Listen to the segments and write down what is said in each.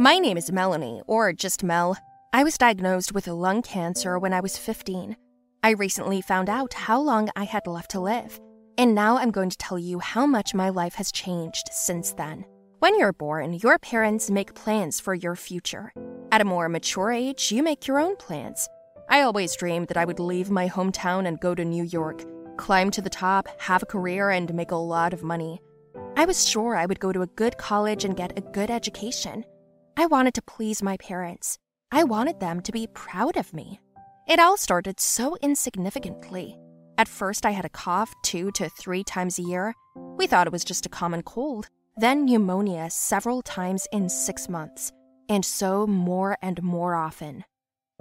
My name is Melanie, or just Mel. I was diagnosed with lung cancer when I was 15. I recently found out how long I had left to live, and now I'm going to tell you how much my life has changed since then. When you're born, your parents make plans for your future. At a more mature age, you make your own plans. I always dreamed that I would leave my hometown and go to New York, climb to the top, have a career, and make a lot of money. I was sure I would go to a good college and get a good education. I wanted to please my parents. I wanted them to be proud of me. It all started so insignificantly. At first, I had a cough two to three times a year. We thought it was just a common cold. Then pneumonia several times in six months, and so more and more often.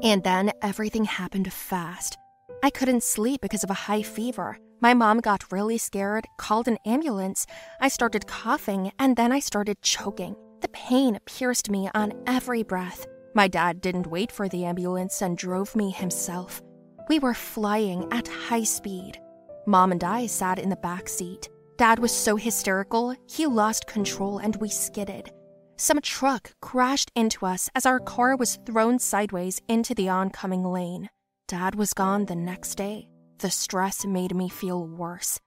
And then everything happened fast. I couldn't sleep because of a high fever. My mom got really scared, called an ambulance. I started coughing, and then I started choking. The pain pierced me on every breath. My dad didn't wait for the ambulance and drove me himself. We were flying at high speed. Mom and I sat in the back seat. Dad was so hysterical, he lost control and we skidded. Some truck crashed into us as our car was thrown sideways into the oncoming lane. Dad was gone the next day. The stress made me feel worse.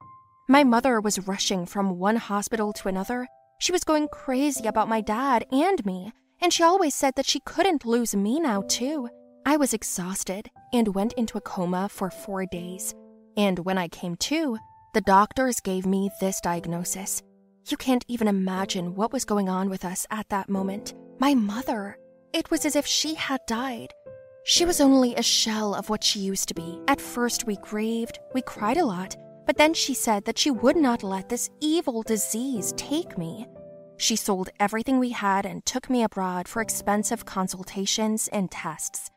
My mother was rushing from one hospital to another. She was going crazy about my dad and me, and she always said that she couldn't lose me now, too. I was exhausted and went into a coma for four days. And when I came to, the doctors gave me this diagnosis. You can't even imagine what was going on with us at that moment. My mother. It was as if she had died. She was only a shell of what she used to be. At first, we grieved, we cried a lot, but then she said that she would not let this evil disease take me. She sold everything we had and took me abroad for expensive consultations and tests.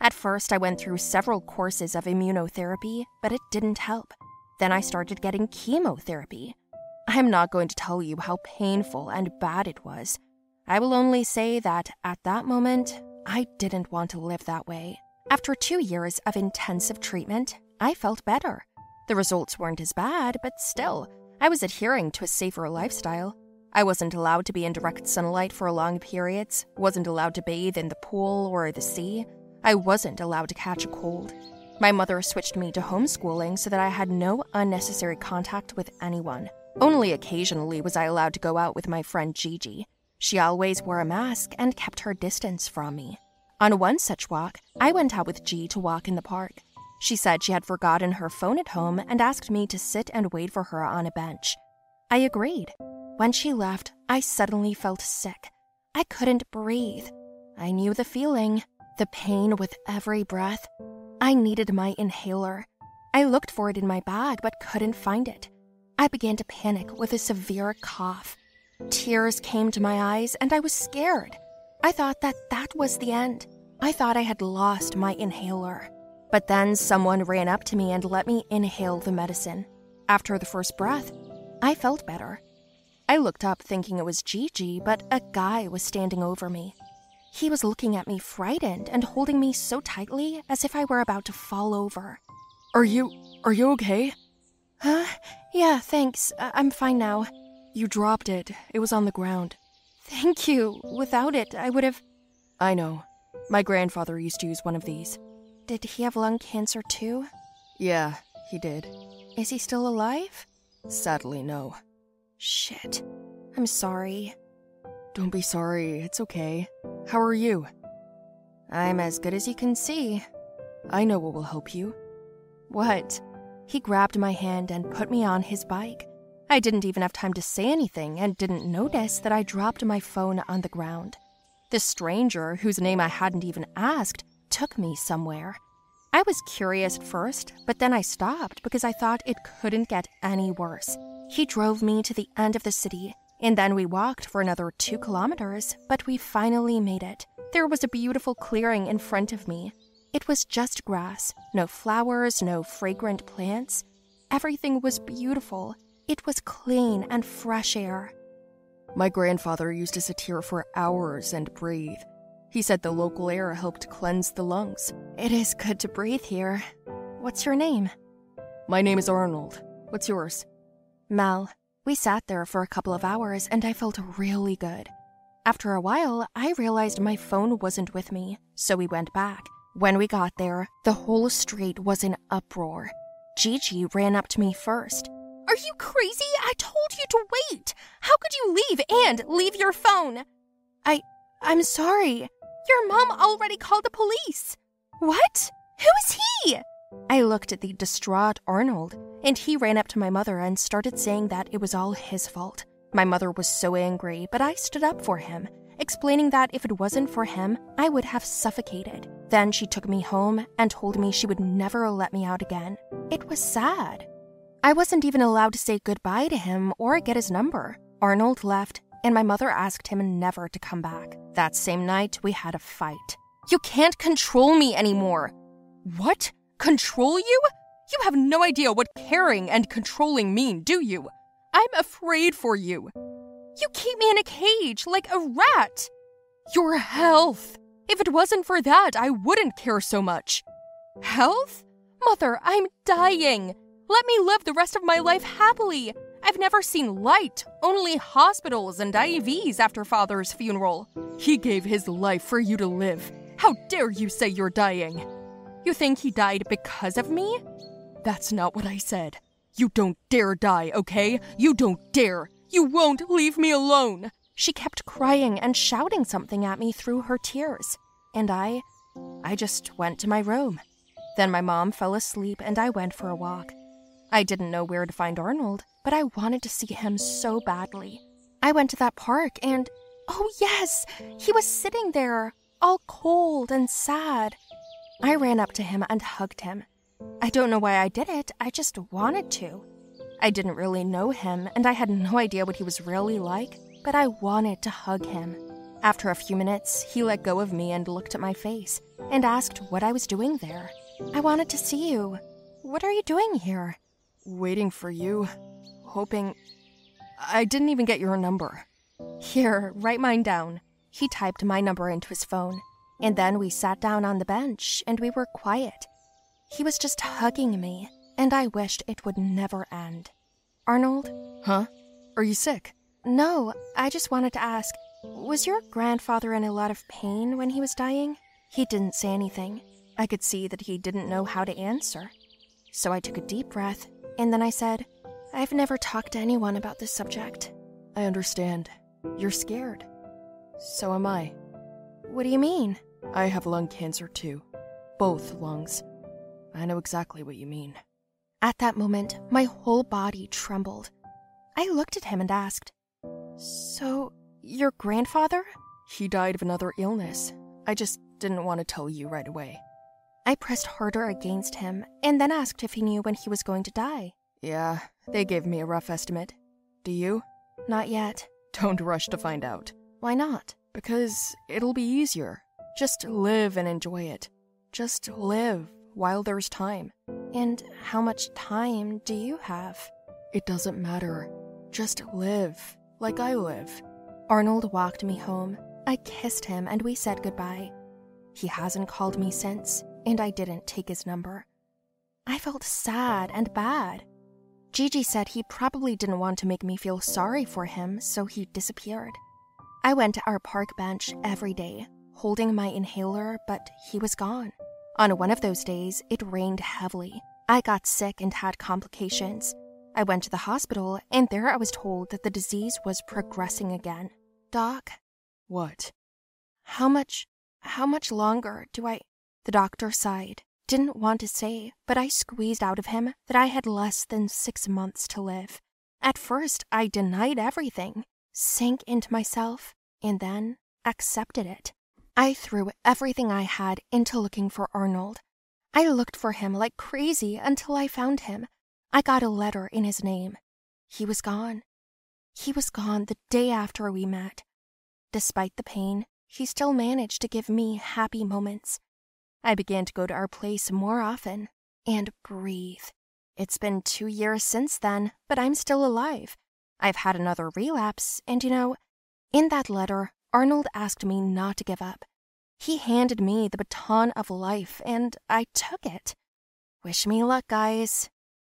At first, I went through several courses of immunotherapy, but it didn't help. Then I started getting chemotherapy. I'm not going to tell you how painful and bad it was. I will only say that at that moment, I didn't want to live that way. After two years of intensive treatment, I felt better. The results weren't as bad, but still, I was adhering to a safer lifestyle. I wasn't allowed to be in direct sunlight for long periods, wasn't allowed to bathe in the pool or the sea. I wasn't allowed to catch a cold. My mother switched me to homeschooling so that I had no unnecessary contact with anyone. Only occasionally was I allowed to go out with my friend Gigi. She always wore a mask and kept her distance from me. On one such walk, I went out with G to walk in the park. She said she had forgotten her phone at home and asked me to sit and wait for her on a bench. I agreed. When she left, I suddenly felt sick. I couldn't breathe. I knew the feeling, the pain with every breath. I needed my inhaler. I looked for it in my bag but couldn't find it. I began to panic with a severe cough. Tears came to my eyes and I was scared. I thought that that was the end. I thought I had lost my inhaler. But then someone ran up to me and let me inhale the medicine. After the first breath, I felt better. I looked up thinking it was Gigi, but a guy was standing over me. He was looking at me frightened and holding me so tightly as if I were about to fall over. Are you. are you okay? Huh? Yeah, thanks. I- I'm fine now. You dropped it. It was on the ground. Thank you. Without it, I would have. I know. My grandfather used to use one of these. Did he have lung cancer too? Yeah, he did. Is he still alive? Sadly, no. Shit. I'm sorry. Don't be sorry, it's okay. How are you? I'm as good as you can see. I know what will help you. What? He grabbed my hand and put me on his bike. I didn't even have time to say anything and didn't notice that I dropped my phone on the ground. The stranger, whose name I hadn't even asked, took me somewhere. I was curious at first, but then I stopped because I thought it couldn't get any worse. He drove me to the end of the city, and then we walked for another two kilometers, but we finally made it. There was a beautiful clearing in front of me. It was just grass, no flowers, no fragrant plants. Everything was beautiful. It was clean and fresh air. My grandfather used to sit here for hours and breathe. He said the local air helped cleanse the lungs. It is good to breathe here. What's your name? My name is Arnold. What's yours? Mel. We sat there for a couple of hours and I felt really good. After a while, I realized my phone wasn't with me, so we went back. When we got there, the whole street was in uproar. Gigi ran up to me first. Are you crazy? I told you to wait. How could you leave and leave your phone? I. I'm sorry. Your mom already called the police. What? Who is he? I looked at the distraught Arnold, and he ran up to my mother and started saying that it was all his fault. My mother was so angry, but I stood up for him, explaining that if it wasn't for him, I would have suffocated. Then she took me home and told me she would never let me out again. It was sad. I wasn't even allowed to say goodbye to him or get his number. Arnold left, and my mother asked him never to come back. That same night, we had a fight. You can't control me anymore. What? Control you? You have no idea what caring and controlling mean, do you? I'm afraid for you. You keep me in a cage like a rat. Your health. If it wasn't for that, I wouldn't care so much. Health? Mother, I'm dying. Let me live the rest of my life happily. I've never seen light, only hospitals and IVs after father's funeral. He gave his life for you to live. How dare you say you're dying? You think he died because of me? That's not what I said. You don't dare die, okay? You don't dare. You won't leave me alone. She kept crying and shouting something at me through her tears. And I. I just went to my room. Then my mom fell asleep and I went for a walk. I didn't know where to find Arnold, but I wanted to see him so badly. I went to that park and. Oh, yes! He was sitting there, all cold and sad. I ran up to him and hugged him. I don't know why I did it, I just wanted to. I didn't really know him, and I had no idea what he was really like, but I wanted to hug him. After a few minutes, he let go of me and looked at my face and asked what I was doing there. I wanted to see you. What are you doing here? Waiting for you. Hoping. I didn't even get your number. Here, write mine down. He typed my number into his phone, and then we sat down on the bench and we were quiet. He was just hugging me, and I wished it would never end. Arnold? Huh? Are you sick? No, I just wanted to ask was your grandfather in a lot of pain when he was dying? He didn't say anything. I could see that he didn't know how to answer. So I took a deep breath, and then I said, I've never talked to anyone about this subject. I understand. You're scared. So am I. What do you mean? I have lung cancer too. Both lungs. I know exactly what you mean. At that moment, my whole body trembled. I looked at him and asked, So, your grandfather? He died of another illness. I just didn't want to tell you right away. I pressed harder against him and then asked if he knew when he was going to die. Yeah, they gave me a rough estimate. Do you? Not yet. Don't rush to find out. Why not? Because it'll be easier. Just live and enjoy it. Just live while there's time. And how much time do you have? It doesn't matter. Just live like I live. Arnold walked me home. I kissed him and we said goodbye. He hasn't called me since, and I didn't take his number. I felt sad and bad. Gigi said he probably didn't want to make me feel sorry for him, so he disappeared. I went to our park bench every day, holding my inhaler, but he was gone. On one of those days, it rained heavily. I got sick and had complications. I went to the hospital, and there I was told that the disease was progressing again. Doc? What? How much, how much longer do I. The doctor sighed. Didn't want to say, but I squeezed out of him that I had less than six months to live. At first, I denied everything, sank into myself, and then accepted it. I threw everything I had into looking for Arnold. I looked for him like crazy until I found him. I got a letter in his name. He was gone. He was gone the day after we met. Despite the pain, he still managed to give me happy moments. I began to go to our place more often and breathe. It's been two years since then, but I'm still alive. I've had another relapse, and you know, in that letter, Arnold asked me not to give up. He handed me the baton of life, and I took it. Wish me luck, guys.